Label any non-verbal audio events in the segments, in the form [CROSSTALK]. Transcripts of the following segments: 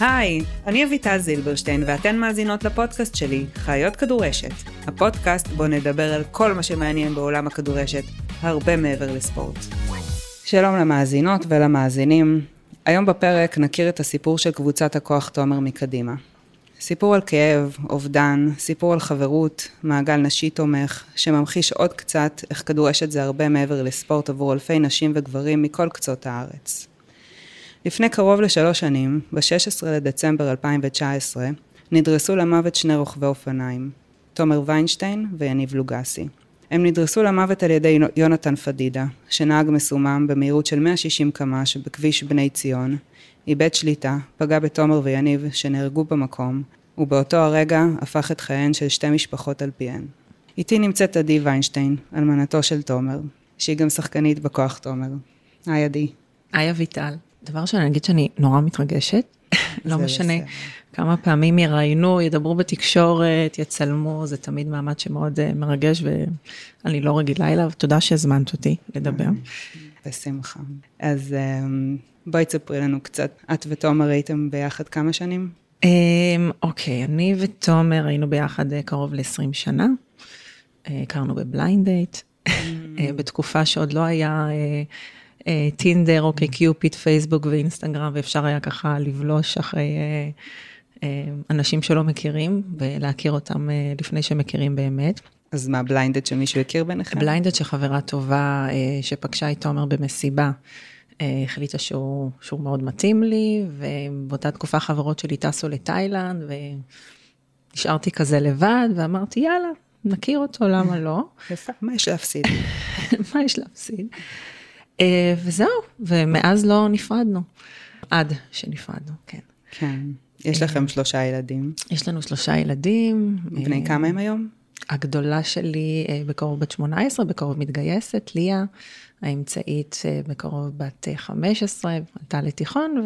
היי, אני אביטל זילברשטיין ואתן מאזינות לפודקאסט שלי, חיות כדורשת. הפודקאסט בו נדבר על כל מה שמעניין בעולם הכדורשת, הרבה מעבר לספורט. שלום למאזינות ולמאזינים. היום בפרק נכיר את הסיפור של קבוצת הכוח תומר מקדימה. סיפור על כאב, אובדן, סיפור על חברות, מעגל נשי תומך, שממחיש עוד קצת איך כדורשת זה הרבה מעבר לספורט עבור אלפי נשים וגברים מכל קצות הארץ. לפני קרוב לשלוש שנים, ב-16 לדצמבר 2019, נדרסו למוות שני רוכבי אופניים, תומר ויינשטיין ויניב לוגסי. הם נדרסו למוות על ידי יונתן פדידה, שנהג מסומם במהירות של 160 קמ"ש בכביש בני ציון, איבד שליטה, פגע בתומר ויניב שנהרגו במקום, ובאותו הרגע הפך את חייהן של שתי משפחות על פיהן. איתי נמצאת עדי ויינשטיין, אלמנתו של תומר, שהיא גם שחקנית בכוח תומר. היי עדי. היי אביטל. דבר ראשון, אני אגיד שאני נורא מתרגשת. [LAUGHS] לא משנה כמה פעמים יראיינו, ידברו בתקשורת, יצלמו, זה תמיד מעמד שמאוד uh, מרגש ואני לא רגילה אליו. תודה שהזמנת אותי לדבר. [LAUGHS] בשמחה. אז um, בואי תספרי לנו קצת. את ותומר הייתם ביחד כמה שנים? Um, אוקיי, אני ותומר היינו ביחד uh, קרוב ל-20 שנה. Uh, הכרנו ב blind date, mm. בתקופה שעוד לא היה... Uh, אה, טינדר, אוקיי, קיופיט, פייסבוק ואינסטגרם, ואפשר היה ככה לבלוש אחרי אה, אה, אנשים שלא מכירים, ולהכיר אותם לפני שמכירים באמת. אז מה, blind date שמישהו הכיר ביניכם? blind date שחברה טובה שפגשה את תומר במסיבה. החליטה שהוא, שהוא מאוד מתאים לי, ובאותה תקופה חברות שלי טסו לתאילנד, ונשארתי כזה לבד, ואמרתי, יאללה, נכיר אותו, למה לא? יפה, מה יש להפסיד? [LAUGHS] מה יש להפסיד? אה, וזהו, ומאז לא נפרדנו. עד שנפרדנו, כן. כן. יש לכם שלושה ילדים. יש לנו שלושה ילדים. בני כמה הם היום? הגדולה שלי אה, בקרוב בת 18, בקרוב מתגייסת, ליה. האמצעית אה, בקרוב בת 15, עלתה לתיכון,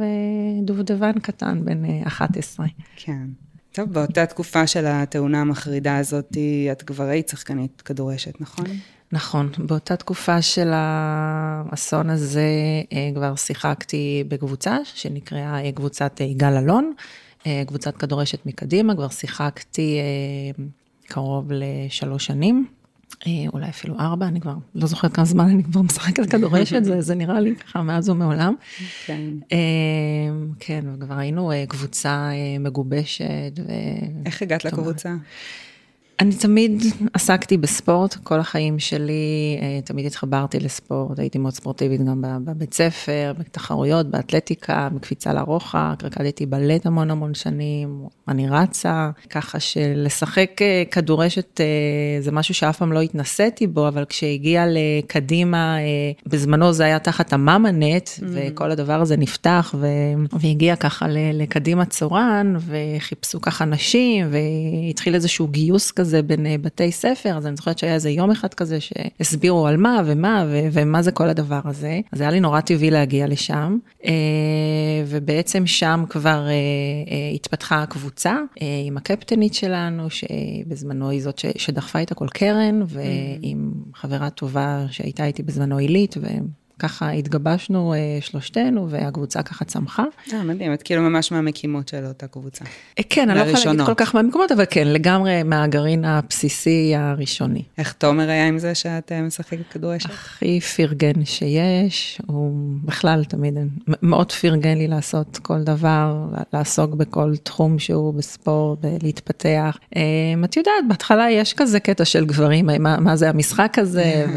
ודובדבן קטן בן 11. כן. טוב, באותה תקופה של התאונה המחרידה הזאת, את כבר היית שחקנית כדורשת, נכון? נכון, באותה תקופה של האסון הזה אה, כבר שיחקתי בקבוצה שנקראה אה, קבוצת אה, יגאל אלון, קבוצת כדורשת מקדימה, כבר שיחקתי קרוב לשלוש שנים, אולי אפילו ארבע, אני כבר לא זוכרת כמה זמן אני כבר משחקת כדורשת, זה, זה נראה לי ככה מאז ומעולם. כן. כן, וכבר היינו קבוצה מגובשת. ו... איך הגעת לקבוצה? אני תמיד עסקתי בספורט, כל החיים שלי, אה, תמיד התחברתי לספורט, הייתי מאוד ספורטיבית גם בבית ספר, בתחרויות, באתלטיקה, בקפיצה לרוחק, רקדתי בלט המון המון שנים, אני רצה, ככה שלשחק אה, כדורשת אה, זה משהו שאף פעם לא התנסיתי בו, אבל כשהגיע לקדימה, בזמנו זה היה תחת הממנט, mm. וכל הדבר הזה נפתח, ו... והגיע ככה לקדימה צורן, וחיפשו ככה נשים, והתחיל איזשהו גיוס כזה. כזה בין אה, בתי ספר, אז אני זוכרת שהיה איזה יום אחד כזה שהסבירו על מה ומה ו- ומה זה כל הדבר הזה. אז היה לי נורא טבעי להגיע לשם, אה, ובעצם שם כבר אה, התפתחה הקבוצה עם הקפטנית שלנו, שבזמנו היא זאת שדחפה את הכל קרן, ועם חברה טובה שהייתה איתי בזמנו עילית, והם ככה התגבשנו אה, שלושתנו, והקבוצה ככה צמחה. אה, מדהים, את כאילו ממש מהמקימות של אותה קבוצה. אה, כן, אני לא יכולה להגיד כל כך מהמקומות, אבל כן, לגמרי מהגרעין הבסיסי הראשוני. איך תומר היה עם זה שאת אה, משחקת כדורשת? הכי פרגן שיש, הוא בכלל תמיד מאוד פרגן לי לעשות כל דבר, לעסוק בכל תחום שהוא בספורט, להתפתח. את יודעת, בהתחלה יש כזה קטע של גברים, מה, מה זה המשחק הזה, [LAUGHS]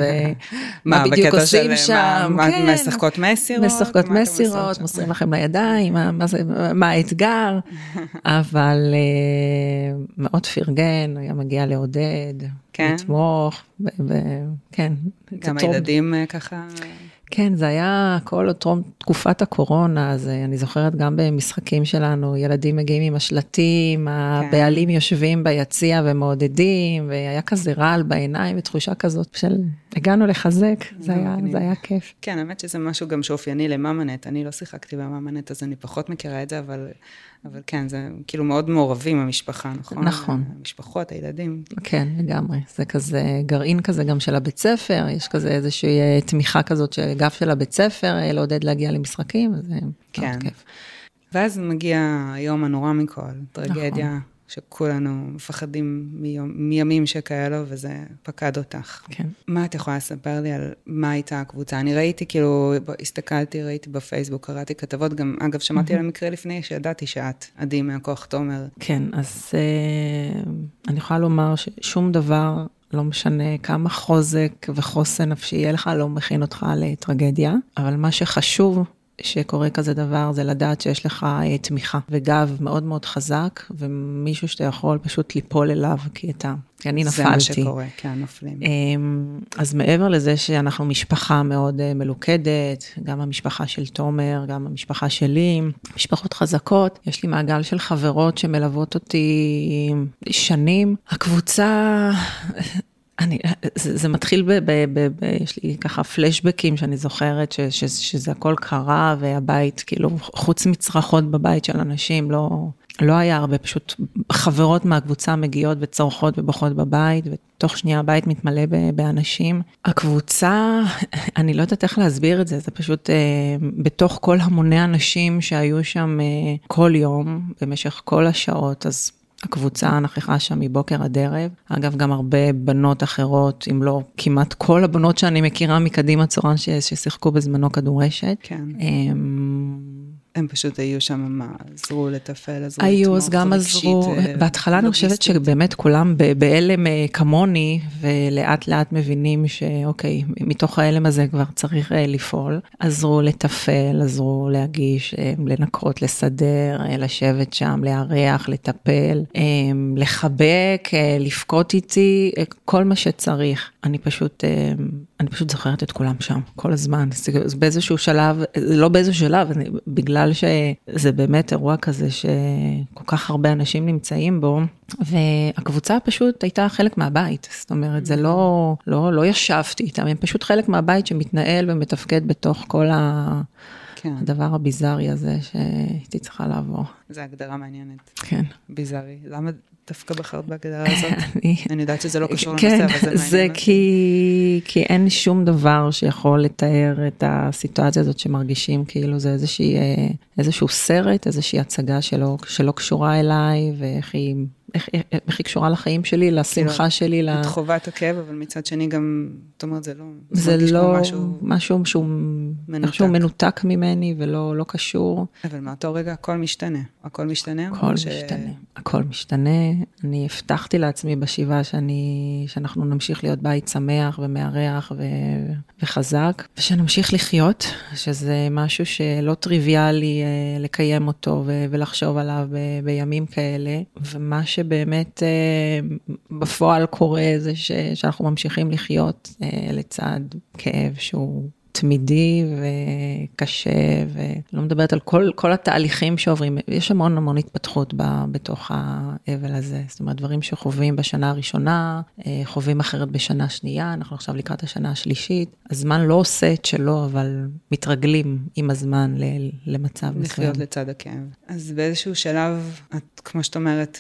ומה בדיוק עושים שם. מה, כן. משחקות מסירות? משחקות מסירות, מוסרים לכם לידיים, מה, מה, זה, מה האתגר, [LAUGHS] אבל uh, מאוד פרגן, היה מגיע לעודד, כן? לתמוך, וכן. גם הילדים uh, ככה... כן, זה היה הכל טרום תקופת הקורונה, אז אה, אני זוכרת גם במשחקים שלנו, ילדים מגיעים עם השלטים, כן. הבעלים יושבים ביציע ומעודדים, והיה כזה רעל בעיניים ותחושה כזאת של הגענו לחזק, זה היה, זה היה כיף. כן, האמת שזה משהו גם שאופייני לממנט, אני לא שיחקתי בממנט, אז אני פחות מכירה את זה, אבל... אבל כן, זה כאילו מאוד מעורבים המשפחה, נכון? נכון. המשפחות, הילדים. כן, לגמרי. זה כזה גרעין כזה גם של הבית ספר, יש כזה איזושהי אה, תמיכה כזאת, האגף של הבית ספר, אה, לעודד להגיע למשחקים, זה כן. מאוד כיף. ואז מגיע היום הנורא מכל, טרגדיה, נכון. שכולנו מפחדים מיום, מימים שכאלו, וזה פקד אותך. כן. מה את יכולה לספר לי על מה הייתה הקבוצה? אני ראיתי, כאילו, הסתכלתי, ראיתי בפייסבוק, קראתי כתבות, גם, אגב, שמעתי על המקרה לפני שידעתי שאת, עדי מהכוח תומר. כן, אז אה, אני יכולה לומר ששום דבר, לא משנה כמה חוזק וחוסן נפשי יהיה לך, לא מכין אותך לטרגדיה, אבל מה שחשוב שקורה כזה דבר זה לדעת שיש לך אה, תמיכה וגב מאוד מאוד חזק, ומישהו שאתה יכול פשוט ליפול אליו, כי אתה, כי אני נפלתי. זה מה שקורה, כן, נופלים. אמ, אז מעבר לזה שאנחנו משפחה מאוד אה, מלוכדת, גם המשפחה של תומר, גם המשפחה שלי, משפחות חזקות, יש לי מעגל של חברות שמלוות אותי שנים. הקבוצה... אני, זה, זה מתחיל ב, ב, ב, ב... יש לי ככה פלשבקים שאני זוכרת ש, ש, שזה הכל קרה והבית, כאילו, חוץ מצרחות בבית של אנשים, לא, לא היה הרבה, פשוט חברות מהקבוצה מגיעות וצורחות ובוכות בבית, ותוך שנייה הבית מתמלא ב- באנשים. הקבוצה, אני לא יודעת איך להסביר את זה, זה פשוט אה, בתוך כל המוני אנשים שהיו שם אה, כל יום, במשך כל השעות, אז הקבוצה נכחה שם מבוקר עד ערב. אגב, גם הרבה בנות אחרות, אם לא כמעט כל הבנות שאני מכירה מקדימה צורן ש- ששיחקו בזמנו כדורשת. כן. אמ, הם פשוט היו שם, מה, עזרו לתפעל, עזרו היו, לתמוך אז גם עזרו, אה, בהתחלה אני חושבת. שבאמת כולם בהלם אה, כמוני, ולאט לאט מבינים שאוקיי, מתוך ההלם הזה כבר צריך אה, לפעול. עזרו לתפעל, עזרו להגיש, לנקות, לסדר, לשבת שם, לארח, לטפל, לחבק, לבכות איתי, כל מה שצריך. אני פשוט, אני פשוט זוכרת את כולם שם, כל הזמן. אז באיזשהו שלב, לא באיזשהו שלב, אני, בגלל שזה באמת אירוע כזה שכל כך הרבה אנשים נמצאים בו, והקבוצה פשוט הייתה חלק מהבית. זאת אומרת, זה לא, לא, לא ישבתי איתם, הם פשוט חלק מהבית שמתנהל ומתפקד בתוך כל ה... כן, הדבר הביזארי הזה שהייתי צריכה לעבור. זו הגדרה מעניינת. כן. ביזארי. למה דווקא בחרת בהגדרה הזאת? [LAUGHS] אני... אני יודעת שזה לא [LAUGHS] קשור כן, לנושא, אבל זה מעניין. זה. כי, כי אין שום דבר שיכול לתאר את הסיטואציה הזאת שמרגישים כאילו זה איזושהי, אה, איזשהו סרט, איזושהי הצגה שלא, שלא קשורה אליי, ואיך היא, איך, איך, איך היא קשורה לחיים שלי, לשמחה כאילו, שלי. ל... את חובת הכאב, אבל מצד שני גם, זאת אומרת, זה לא... זה לא משהו... משהו שהוא מנותק. איכשהו מנותק ממני ולא לא קשור. אבל מאותו רגע הכל משתנה. הכל משתנה? הכל ש- משתנה, הכל משתנה. אני הבטחתי לעצמי בשבעה שאני, שאנחנו נמשיך להיות בית שמח ומארח ו, וחזק, ושנמשיך לחיות, שזה משהו שלא טריוויאלי אה, לקיים אותו ו, ולחשוב עליו ב, בימים כאלה, ומה שבאמת אה, בפועל קורה זה ש, שאנחנו ממשיכים לחיות אה, לצד כאב שהוא... תמידי וקשה, ולא מדברת על כל, כל התהליכים שעוברים, יש המון המון התפתחות ב, בתוך האבל הזה, זאת אומרת, דברים שחווים בשנה הראשונה, אה, חווים אחרת בשנה שנייה, אנחנו עכשיו לקראת השנה השלישית, הזמן לא עושה את שלו, אבל מתרגלים עם הזמן ל, למצב מסוים. לחיות לצד הכאב. אז באיזשהו שלב, את, כמו שאת אומרת,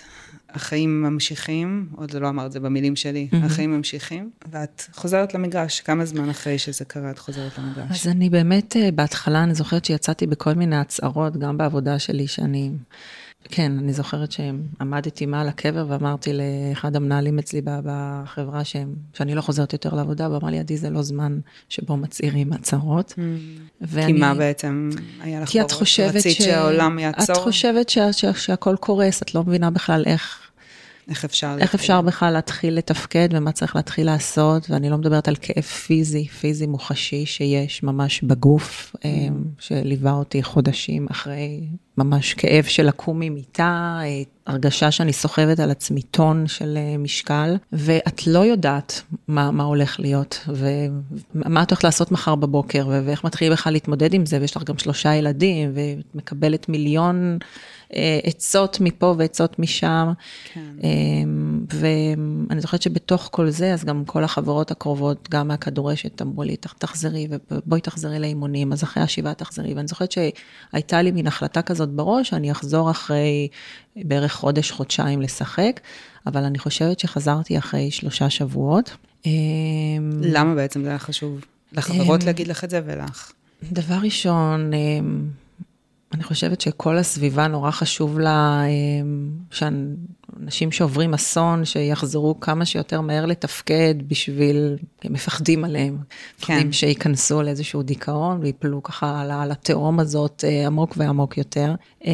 החיים ממשיכים, עוד לא אמרת זה במילים שלי, מהמם. החיים ממשיכים, ואת חוזרת למגרש. כמה זמן אחרי שזה קרה את חוזרת למגרש? אז אני באמת, אה, בהתחלה אני זוכרת שיצאתי בכל מיני הצהרות, גם בעבודה שלי, שאני... כן, אני זוכרת שעמדתי מעל הקבר ואמרתי לאחד המנהלים אצלי בחברה שהם, שאני לא חוזרת יותר לעבודה, ואמר לי, עדי, זה לא זמן שבו מצהירים הצהרות. כי ואני- מה בעצם היה לך כי את? חושבת רצית ש... שהעולם יעצור? את חושבת שה... שה... שהכל קורס, את לא מבינה בכלל איך, איך אפשר? איך להתחיל? אפשר בכלל להתחיל לתפקד ומה צריך להתחיל לעשות, ואני לא מדברת על כאב פיזי, פיזי מוחשי שיש ממש בגוף, Mm. שליווה אותי חודשים אחרי ממש כאב של לקום ממיטה, אה, הרגשה שאני סוחבת על עצמי טון של אה, משקל, ואת לא יודעת מה, מה הולך להיות, ומה את הולכת לעשות מחר בבוקר, ואיך מתחילים בכלל להתמודד עם זה, ויש לך גם שלושה ילדים, ואת מקבלת מיליון עצות מפה ועצות משם. כן. אמ, ואני זוכרת שבתוך כל זה, אז גם כל החברות הקרובות, גם מהכדורשת, אמרו לי, "ת- תחזרי, ובואי תחזרי לאימונים, אז אחרי השבעה תחזרי. ואני זוכרת שהייתה לי מין החלטה כזאת בראש, שאני אחזור אחרי בערך חודש, חודשיים לשחק, אבל אני חושבת שחזרתי אחרי שלושה שבועות. אמ, למה בעצם זה היה חשוב? לחברות להגיד לך את זה ולך? דבר ראשון, אני חושבת שכל הסביבה נורא חשוב לה, שאנשים שעוברים אסון, שיחזרו כמה שיותר מהר לתפקד בשביל, הם מפחדים עליהם. כן. מפחדים שייכנסו לאיזשהו דיכאון ויפלו ככה על התהום הזאת אה, עמוק ועמוק יותר. אה,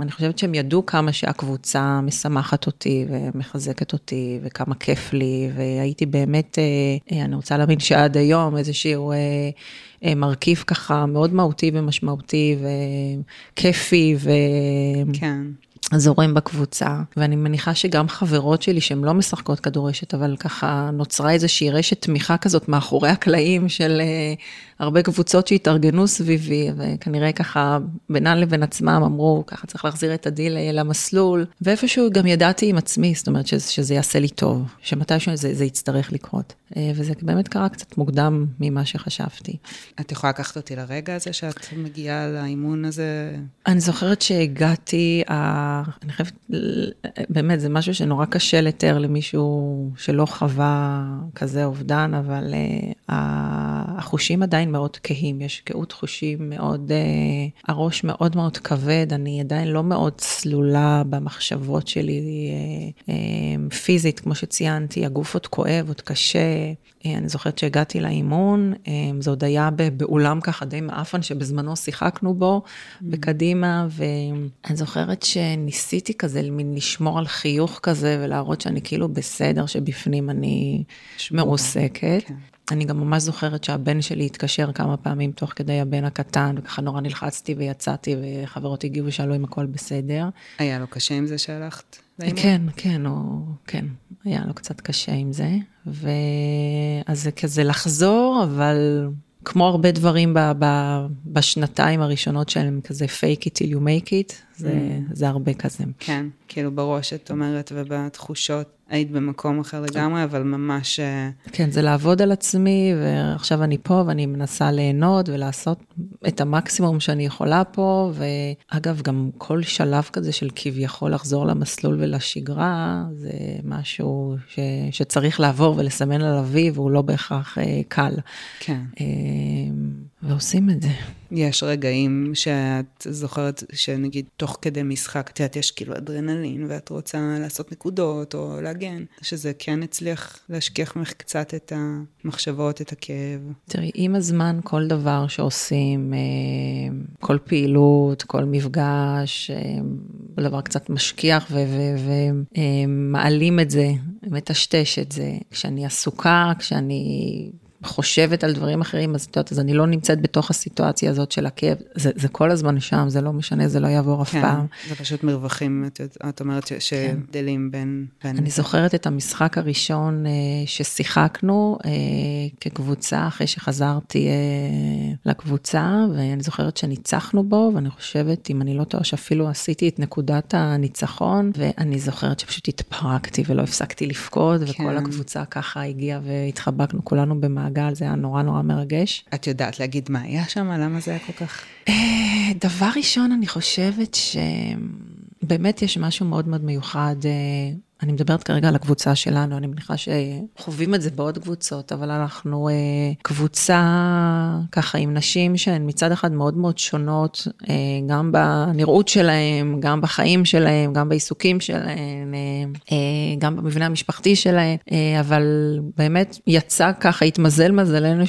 אני חושבת שהם ידעו כמה שהקבוצה משמחת אותי ומחזקת אותי וכמה כיף לי, והייתי באמת, אה, אני רוצה להאמין שעד היום איזשהו... מרכיב ככה מאוד מהותי ומשמעותי וכיפי ו... כן. זורם בקבוצה, ואני מניחה שגם חברות שלי שהן לא משחקות כדורשת, אבל ככה נוצרה איזושהי רשת תמיכה כזאת מאחורי הקלעים של uh, הרבה קבוצות שהתארגנו סביבי, וכנראה ככה בינן לבין עצמם אמרו, ככה צריך להחזיר את הדיל למסלול, ואיפשהו גם ידעתי עם עצמי, זאת אומרת שזה, שזה יעשה לי טוב, שמתישהו זה, זה יצטרך לקרות. Uh, וזה באמת קרה קצת מוקדם ממה שחשבתי. את יכולה לקחת אותי לרגע הזה שאת מגיעה לאימון הזה? אני זוכרת שהגעתי, אני חייבת, באמת, זה משהו שנורא קשה לתאר למישהו שלא חווה כזה אובדן, אבל uh, החושים עדיין מאוד כהים, יש קהות חושים מאוד, uh, הראש מאוד מאוד כבד, אני עדיין לא מאוד צלולה במחשבות שלי uh, uh, פיזית, כמו שציינתי, הגוף עוד כואב, עוד קשה. אני זוכרת שהגעתי לאימון, זה עוד היה באולם ככה די מעפן, שבזמנו שיחקנו בו, mm. בקדימה, ואני זוכרת שניסיתי כזה מין לשמור על חיוך כזה, ולהראות שאני כאילו בסדר, שבפנים אני מרוסקת. כן. אני גם ממש זוכרת שהבן שלי התקשר כמה פעמים תוך כדי הבן הקטן, וככה נורא נלחצתי ויצאתי, וחברות הגיעו ושאלו אם הכל בסדר. היה לו קשה עם זה שהלכת? כן, כן, או, כן, היה לו קצת קשה עם זה. ואז זה כזה לחזור, אבל כמו הרבה דברים ב, ב, בשנתיים הראשונות שהם כזה fake it till you make it, זה, mm. זה הרבה כזה. כן, כאילו בראש את אומרת ובתחושות היית במקום אחר לגמרי, אבל ממש... אה, כן, זה לעבוד על עצמי, ועכשיו אני פה ואני מנסה ליהנות ולעשות את המקסימום שאני יכולה פה, ואגב, גם כל שלב כזה של כביכול לחזור למסלול ולשגרה, זה משהו ש... שצריך לעבור ולסמן על אבי, והוא לא בהכרח אה, קל. כן. אה, ועושים את זה. יש רגעים שאת זוכרת שנגיד תוך כדי משחק, את יודעת, יש כאילו אדרנלין ואת רוצה לעשות נקודות או להגן, שזה כן הצליח להשכיח ממך קצת את המחשבות, את הכאב. תראי, עם הזמן כל דבר שעושים, אה, כל פעילות, כל מפגש, אה, דבר קצת משכיח ומעלים אה, את זה, מטשטש את זה. כשאני עסוקה, כשאני חושבת על דברים אחרים, אז את יודעת, אז אני לא נמצאת בתוך הסיטואציה הזאת של הכאב, זה, זה כל הזמן שם, זה לא משנה, זה לא יעבור אף כן, פעם. זה פשוט מרווחים, את, את אומרת שהבדלים כן. בין, בין... אני זוכרת את המשחק הראשון אה, ששיחקנו אה, כקבוצה, אחרי שחזרתי אה, לקבוצה, ואני זוכרת שניצחנו בו, ואני חושבת, אם אני לא טועה, שאפילו עשיתי את נקודת הניצחון, ואני זוכרת שפשוט התפרקתי ולא הפסקתי לבכות, כן. וכל הקבוצה ככה הגיעה והתחבקנו כולנו במעגל. במעגל, זה היה נורא נורא מרגש. את יודעת להגיד מה היה שם? למה זה היה כל כך... אה, דבר ראשון, אני חושבת שבאמת יש משהו מאוד מאוד מיוחד אה, אני מדברת כרגע על הקבוצה שלנו, אני מניחה שחווים את זה בעוד קבוצות, אבל אנחנו אה, קבוצה ככה עם נשים שהן מצד אחד מאוד מאוד שונות, אה, גם בנראות שלהן, גם בחיים שלהן, גם בעיסוקים שלהן, אה, אה, גם במבנה המשפחתי שלהן, אה, אבל באמת יצא ככה, התמזל מזלנו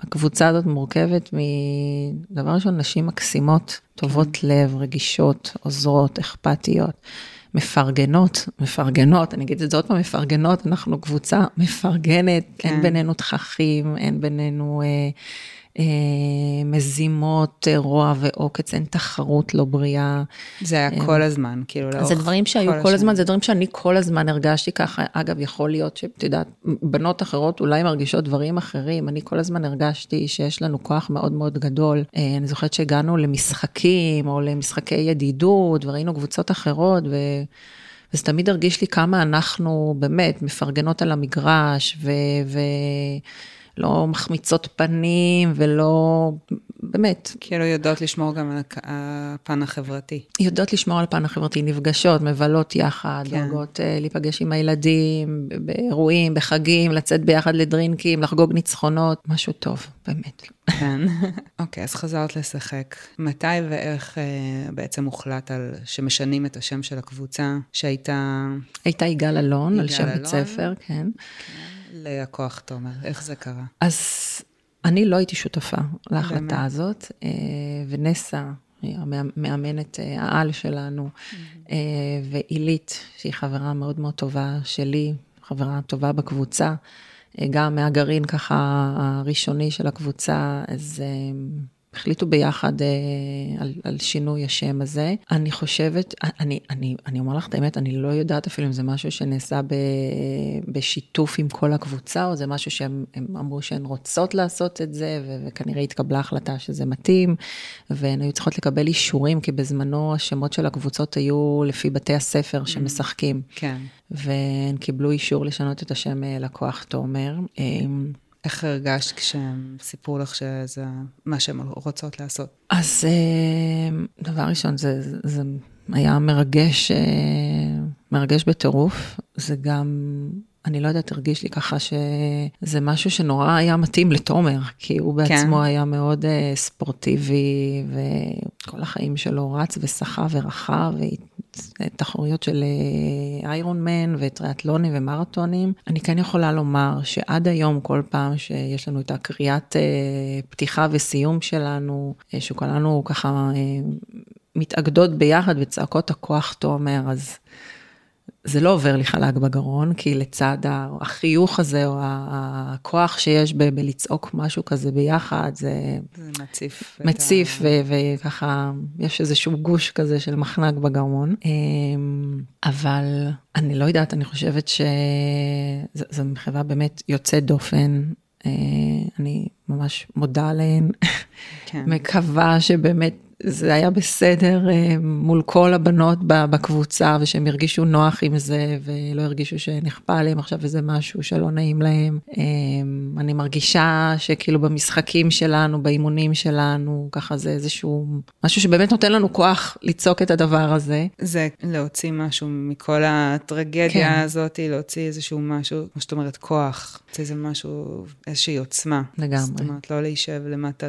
שהקבוצה הזאת מורכבת מדבר ראשון, נשים מקסימות, טובות כן. לב, רגישות, עוזרות, אכפתיות. מפרגנות, מפרגנות, אני אגיד את זה עוד פעם, מפרגנות, אנחנו קבוצה מפרגנת, כן. אין בינינו תככים, אין בינינו... אה, מזימות, אה, רוע ועוקץ, אין תחרות לא בריאה. זה היה אה, כל הזמן, כאילו לאורך זה דברים שהיו כל, כל הזמן, זה דברים שאני כל הזמן הרגשתי ככה. אגב, יכול להיות שאת יודעת, בנות אחרות אולי מרגישות דברים אחרים, אני כל הזמן הרגשתי שיש לנו כוח מאוד מאוד גדול. אני זוכרת שהגענו למשחקים או למשחקי ידידות, וראינו קבוצות אחרות, ו... וזה תמיד הרגיש לי כמה אנחנו באמת מפרגנות על המגרש, ו... ו... לא מחמיצות פנים ולא, באמת. כאילו יודעות לשמור גם על הפן החברתי. יודעות לשמור על הפן החברתי, נפגשות, מבלות יחד, כן. דואגות uh, להיפגש עם הילדים, באירועים, בחגים, לצאת ביחד לדרינקים, לחגוג ניצחונות, משהו טוב, באמת. כן. [LAUGHS] אוקיי, okay, אז חזרת לשחק. מתי ואיך uh, בעצם הוחלט על שמשנים את השם של הקבוצה, שהייתה... הייתה יגאל אלון, על שם בית ספר, כן. כן. לכוח תומר, איך זה קרה? אז אני לא הייתי שותפה להחלטה הזאת, אה, ונסה, המאמנת אה, העל שלנו, mm-hmm. ועילית, שהיא חברה מאוד מאוד טובה שלי, חברה טובה בקבוצה, גם מהגרעין ככה הראשוני של הקבוצה, אז החליטו ביחד אה, על, על שינוי השם הזה. אני חושבת, אני, אני, אני אומר לך את האמת, אני לא יודעת אפילו אם זה משהו שנעשה ב, בשיתוף עם כל הקבוצה, או זה משהו שהם אמרו שהן רוצות לעשות את זה, ו, וכנראה התקבלה החלטה שזה מתאים, והן היו צריכות לקבל אישורים, כי בזמנו השמות של הקבוצות היו לפי בתי הספר שמשחקים. כן. והן קיבלו אישור לשנות את השם אה, לקוח תומר. אה, איך הרגשת כשהם סיפרו לך שזה מה שהן רוצות לעשות? אז אה, דבר ראשון, זה, זה היה מרגש, אה, מרגש בטירוף. זה גם, אני לא יודעת, הרגיש לי ככה שזה משהו שנורא היה מתאים לתומר, כי הוא כן. בעצמו כן. היה מאוד uh, ספורטיבי, וכל החיים שלו רץ ושחה ורחב, תחרויות של איירון אה, מן וטריאטלונים ומרתונים. אני כן יכולה לומר שעד היום, כל פעם שיש לנו את הקריאת אה, פתיחה וסיום שלנו, אה, שכולנו ככה מתאגדות ביחד וצעקות הכוח תומר, אז זה לא עובר לי חלק בגרון, כי לצד החיוך הזה, או הכוח שיש ב- בלצעוק משהו כזה ביחד, זה... זה מציף. מציף, ה... ו- וככה, יש איזשהו גוש כזה של מחנק בגרון. אמ, אבל אני לא יודעת, אני חושבת שזו מחווה באמת יוצאת דופן. אה, אני ממש מודה עליהן. כן. מקווה שבאמת זה היה בסדר אה, מול כל הבנות בקבוצה, ושהם הרגישו נוח עם זה, ולא הרגישו שנכפה עליהם עכשיו איזה משהו שלא נעים להם. אה, אני מרגישה שכאילו במשחקים שלנו, באימונים שלנו, ככה זה איזשהו משהו שבאמת נותן לנו כוח לצעוק את הדבר הזה. זה להוציא משהו מכל הטרגדיה כן. הזאת, להוציא איזשהו משהו, כמו שאת אומרת, כוח. להוציא איזה משהו, איזושהי עוצמה. לגמרי. זאת אומרת, לא להישב למטה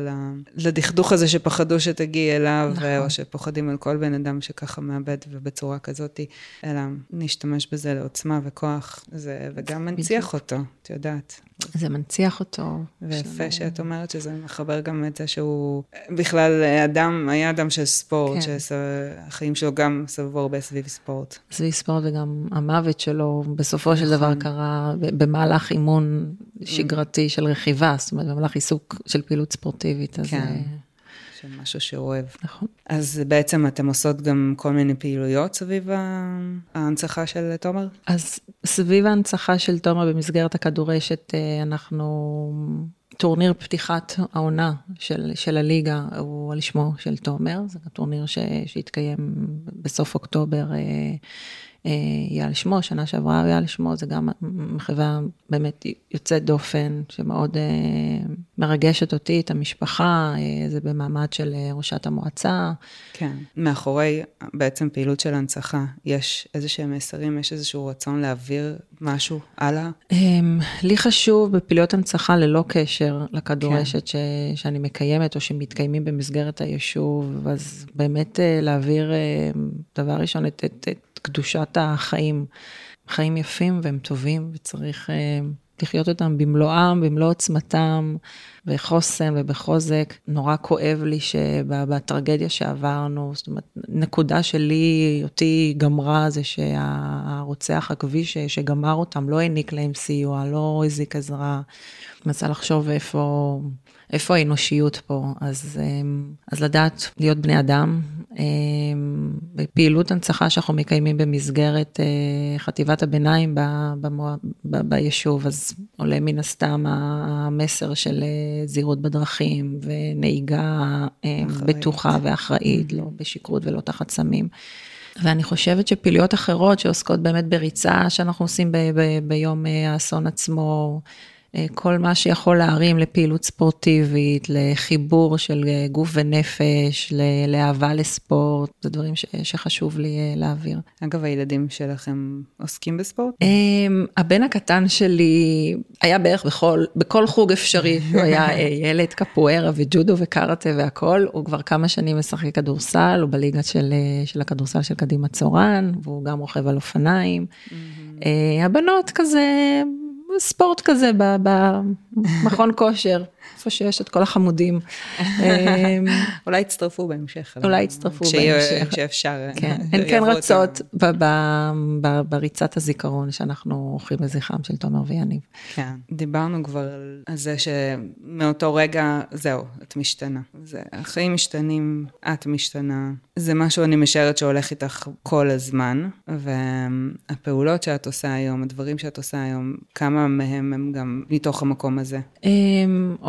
לדכדוך הזה שפחדו שתגיעי אליו, נכון. או שפוחדים על כל בן אדם שככה מאבד ובצורה כזאת, אלא נשתמש בזה לעוצמה וכוח, זה, וגם מנציח אותו, את יודעת. זה מנציח אותו. ויפה שאת אומרת שזה מחבר גם את זה שהוא בכלל אדם, היה אדם של ספורט, כן. שהחיים שלו גם סבבו הרבה סביב ספורט. סביב ספורט וגם המוות שלו בסופו של דבר נכון. קרה במהלך אימון שגרתי של רכיבה, זאת אומרת במהלך עיסוק של פעילות ספורטיבית. אז כן. של משהו שהוא אוהב. נכון. אז בעצם אתם עושות גם כל מיני פעילויות סביב ההנצחה של תומר? אז סביב ההנצחה של תומר במסגרת הכדרשת, אה, אנחנו... טורניר פתיחת העונה של, של הליגה הוא על שמו של תומר, זה טורניר ש, שהתקיים בסוף אוקטובר. אה, על שמו, שנה שעברה על שמו, זה גם מחווה באמת יוצאת דופן, שמאוד אה, מרגשת אותי, את המשפחה, אה, זה במעמד של אה, ראשת המועצה. כן, מאחורי בעצם פעילות של הנצחה, יש איזה שהם מסרים, יש איזשהו רצון להעביר משהו הלאה? אמ, לי חשוב בפעילויות הנצחה ללא קשר לכדורשת כן. ש, שאני מקיימת או שמתקיימים במסגרת היישוב, אז באמת להעביר דבר ראשון את, את, את קדושת החיים. חיים יפים והם טובים, וצריך uh, לחיות אותם במלואם, במלוא עוצמתם, בחוסן ובחוזק. נורא כואב לי שבטרגדיה שעברנו, זאת אומרת, נקודה שלי, אותי גמרה, זה שהרוצח הכביש שגמר אותם לא העניק להם סיוע, לא הזיק עזרה. מנסה לחשוב איפה... איפה האנושיות פה? אז, אמ, אז לדעת להיות בני אדם, אמ, בפעילות הנצחה שאנחנו מקיימים במסגרת אה, חטיבת הביניים ביישוב, אז עולה מן הסתם המסר של אה, זהירות בדרכים ונהיגה אה, אחראית. בטוחה ואחראית, לא בשכרות ולא תחת סמים. ואני חושבת שפעילויות אחרות שעוסקות באמת בריצה שאנחנו עושים ב- ב- ביום האסון עצמו, אה, כל מה שיכול להרים לפעילות ספורטיבית, לחיבור של אה, גוף ונפש, לאהבה לספורט, זה דברים ש, שחשוב לי אה, להעביר. אגב, הילדים שלכם עוסקים בספורט? הבן הקטן שלי היה בערך בכל, בכל חוג אפשרי, [LAUGHS] הוא היה ילד קפוארה וג'ודו וקראטה והכול, הוא כבר כמה שנים משחק כדורסל, הוא בליגה של, של הכדורסל של קדימה צורן, והוא גם רוכב על אופניים. הבנות כזה ספורט כזה במכון כושר, איפה שיש את כל החמודים. אמ, [LAUGHS] אולי יצטרפו בהמשך. אולי יצטרפו בהמשך. כשאפשר. כן, הן כן [LAUGHS] רצות בריצת הזיכרון שאנחנו עורכים לזכרם של תומר ויניב. כן, דיברנו כבר על זה שמאותו רגע, זהו, את משתנה. החיים משתנים, את משתנה. זה משהו, אני משערת, שהולך איתך כל הזמן, והפעולות שאת עושה היום, הדברים שאת עושה היום, כמה מהם הם גם מתוך המקום הזה?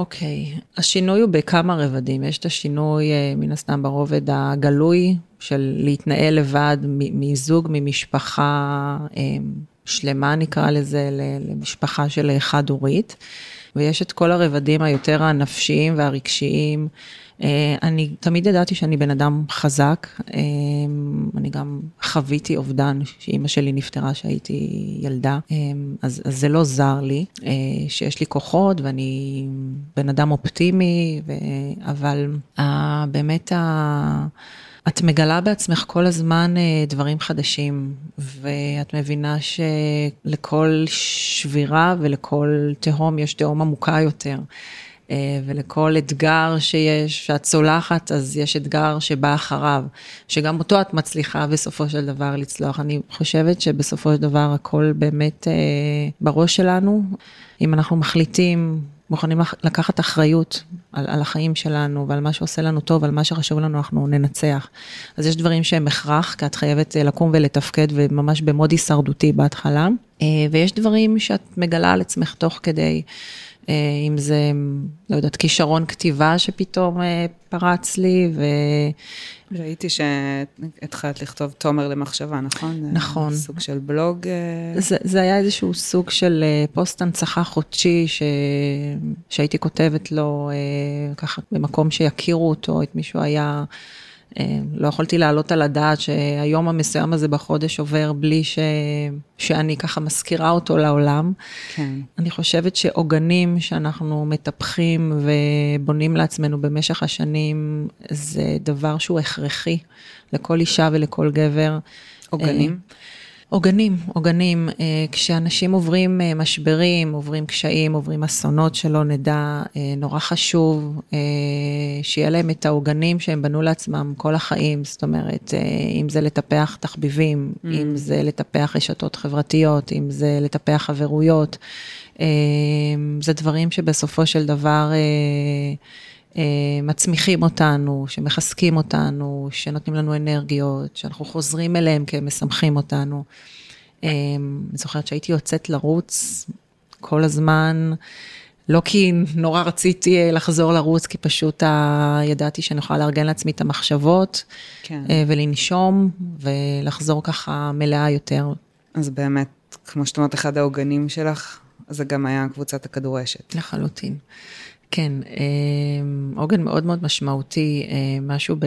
אוקיי, השינוי הוא בכמה רבדים. יש את השינוי, אה, מן הסתם, ברובד הגלוי, של להתנהל לבד מזוג, ממשפחה אמ, שלמה, נקרא לזה, למשפחה של חד-הורית. ויש את כל הרבדים היותר הנפשיים והרגשיים. אה, אני תמיד ידעתי שאני בן אדם חזק, אה, אני גם חוויתי אובדן, שאימא שלי נפטרה כשהייתי ילדה, אה, אז, אז זה לא זר לי, שיש לי כוחות ואני בן אדם אופטימי, ו... אבל באמת ה... את מגלה בעצמך כל הזמן דברים חדשים, ואת מבינה שלכל שבירה ולכל תהום יש תהום עמוקה יותר. אה, ולכל אתגר שיש, שאת צולחת, אז יש אתגר שבא אחריו, שגם אותו את מצליחה בסופו של דבר לצלוח. אני חושבת שבסופו של דבר הכל באמת אה, בראש שלנו. אם אנחנו מחליטים, מוכנים לקחת אחריות על, על החיים שלנו ועל מה שעושה לנו טוב, על מה שחשוב לנו, אנחנו ננצח. אז יש דברים שהם הכרח, כי את חייבת אה, לקום ולתפקד וממש במוד הישרדותי בהתחלה, ויש דברים שאת מגלה על עצמך תוך כדי. אה, אם זה, לא יודעת, כישרון כתיבה שפתאום אה, פרץ לי, ו... ראיתי שהתחלת לכתוב תומר למחשבה, נכון? נכון. סוג של בלוג. אה, זה, זה היה איזשהו סוג של פוסט הנצחה חודשי, ש... שהייתי כותבת לו ככה במקום שיכירו אותו, את מישהו היה... אה, לא יכולתי להעלות על הדעת שהיום המסוים הזה בחודש עובר בלי ש... שאני ככה מזכירה אותו לעולם. כן. אני חושבת שעוגנים שאנחנו מטפחים ובונים לעצמנו במשך השנים, זה דבר שהוא הכרחי לכל אישה ולכל גבר. עוגנים? עוגנים, עוגנים. אה, כשאנשים עוברים אה, משברים, עוברים קשיים, עוברים אסונות שלא נדע, אה, נורא חשוב שיהיה להם את העוגנים שהם בנו לעצמם כל החיים, זאת אומרת, אם זה לטפח תחביבים, mm. אם זה לטפח רשתות חברתיות, אם זה לטפח חברויות, זה דברים שבסופו של דבר... אה, מצמיחים אותנו, שמחזקים אותנו, שנותנים לנו אנרגיות, שאנחנו חוזרים אליהם כי הם משמחים אותנו. אה, אני זוכרת שהייתי יוצאת לרוץ כל הזמן, לא כי נורא רציתי אה, לחזור לרוץ, כי פשוט ידעתי שאני יכולה לארגן לעצמי את המחשבות, כן. ולנשום, ולחזור ככה מלאה יותר. אז באמת, כמו שאת אומרת, אחד העוגנים שלך, זה גם היה קבוצת הכדורשת. לחלוטין. כן, אמ, עוגן מאוד מאוד משמעותי, אה, משהו ב...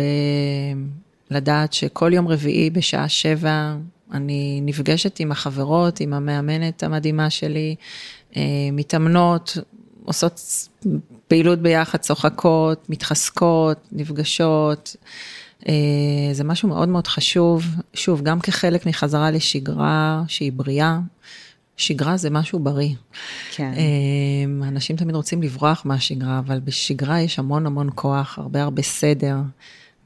לדעת שכל יום רביעי בשעה שבע אני נפגשת עם החברות, עם המאמנת המדהימה שלי, אה, מתאמנות, עושות פעילות ביחד, צוחקות, מתחזקות, נפגשות. זה משהו מאוד מאוד חשוב, שוב, גם כחלק מחזרה לשגרה שהיא בריאה, שגרה זה משהו בריא. כן. אמ, אנשים תמיד רוצים לברוח מהשגרה, אבל בשגרה יש המון המון כוח, הרבה הרבה סדר,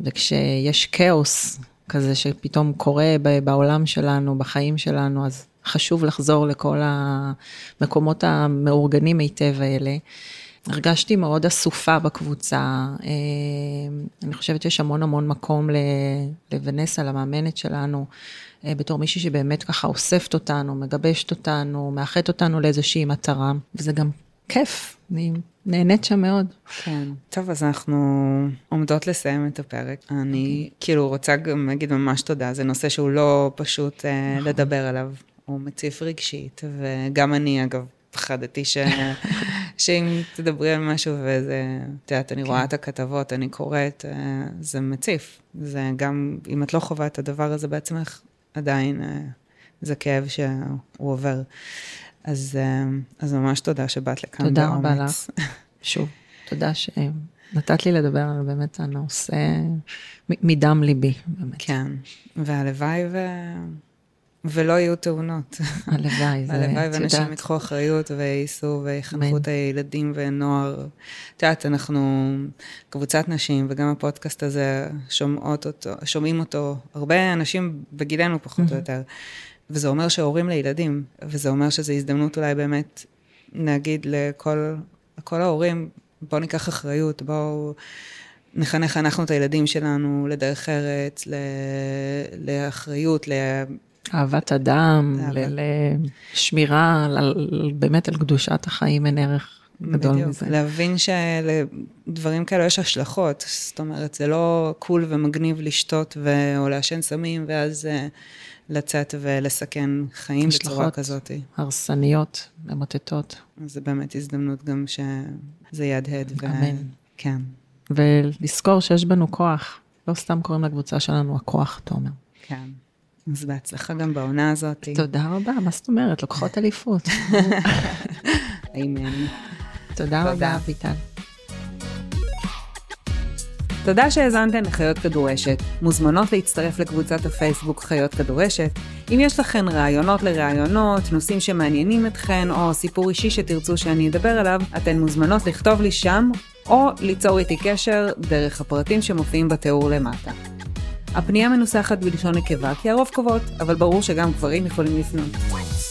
וכשיש כאוס כזה שפתאום קורה בעולם שלנו, בחיים שלנו, אז חשוב לחזור לכל המקומות המאורגנים היטב האלה. הרגשתי מאוד אסופה בקבוצה. אמ, אני חושבת שיש המון המון מקום לוונסה, למאמנת שלנו, בתור מישהי שבאמת ככה אוספת אותנו, מגבשת אותנו, מאחדת אותנו לאיזושהי מטרה, וזה גם כיף, אני נהנית שם מאוד. כן. טוב, אז אנחנו עומדות לסיים את הפרק. אני okay. אוקיי. כאילו רוצה גם להגיד ממש תודה, זה נושא שהוא לא פשוט uh, לדבר עליו, הוא מציף רגשית, וגם אני אגב פחדתי ש... [LAUGHS] שאם תדברי על משהו וזה, את יודעת, אני כן. רואה את הכתבות, אני קוראת, אה, זה מציף. זה גם, אם את לא חווה את הדבר הזה בעצמך, עדיין אה, זה כאב שהוא עובר. אז, אה, אז ממש תודה שבאת לכאן תודה באומץ. תודה רבה לך. [LAUGHS] שוב, תודה שנתת לי לדבר על באמת הנושא מדם ליבי, באמת. כן, והלוואי ו... ולא יהיו תאונות. הלוואי, זה, הלוואי ואנשים ייקחו אחריות וייסעו ויחנכו את הילדים ונוער. את יודעת, אנחנו קבוצת נשים, וגם הפודקאסט הזה, שומעות אותו, שומעים אותו הרבה אנשים בגילנו פחות או יותר. וזה אומר שהורים לילדים, וזה אומר שזו הזדמנות אולי באמת להגיד לכל, לכל ההורים, בואו ניקח אחריות, בואו נחנך אנחנו את הילדים שלנו לדרך ארץ, לאחריות, אהבת אדם, לשמירה, באמת על קדושת החיים אין ערך גדול בדיוק, מזה. להבין שלדברים כאלו יש השלכות, זאת אומרת, זה לא קול ומגניב לשתות ו... או לעשן סמים, ואז uh, לצאת ולסכן חיים בצורה כזאת. הרסניות, ממוטטות. זה באמת הזדמנות גם שזה יהדהד. אמן. ו... כן. ולזכור שיש בנו כוח. לא סתם קוראים לקבוצה שלנו הכוח, תומר. כן. אז בהצלחה גם בעונה הזאת. תודה רבה, מה זאת אומרת? לוקחות אליפות. [LAUGHS] אמן. תודה רבה, אביטל. תודה שהאזנתן לחיות כדורשת. מוזמנות להצטרף לקבוצת הפייסבוק חיות כדורשת. אם יש לכן רעיונות לרעיונות, נושאים שמעניינים אתכן, או סיפור אישי שתרצו שאני אדבר עליו, אתן מוזמנות לכתוב לי שם, או ליצור איתי קשר דרך הפרטים שמופיעים בתיאור למטה. הפנייה מנוסחת בלשון נקבה כי הרוב קובעות, אבל ברור שגם גברים יכולים לפנות.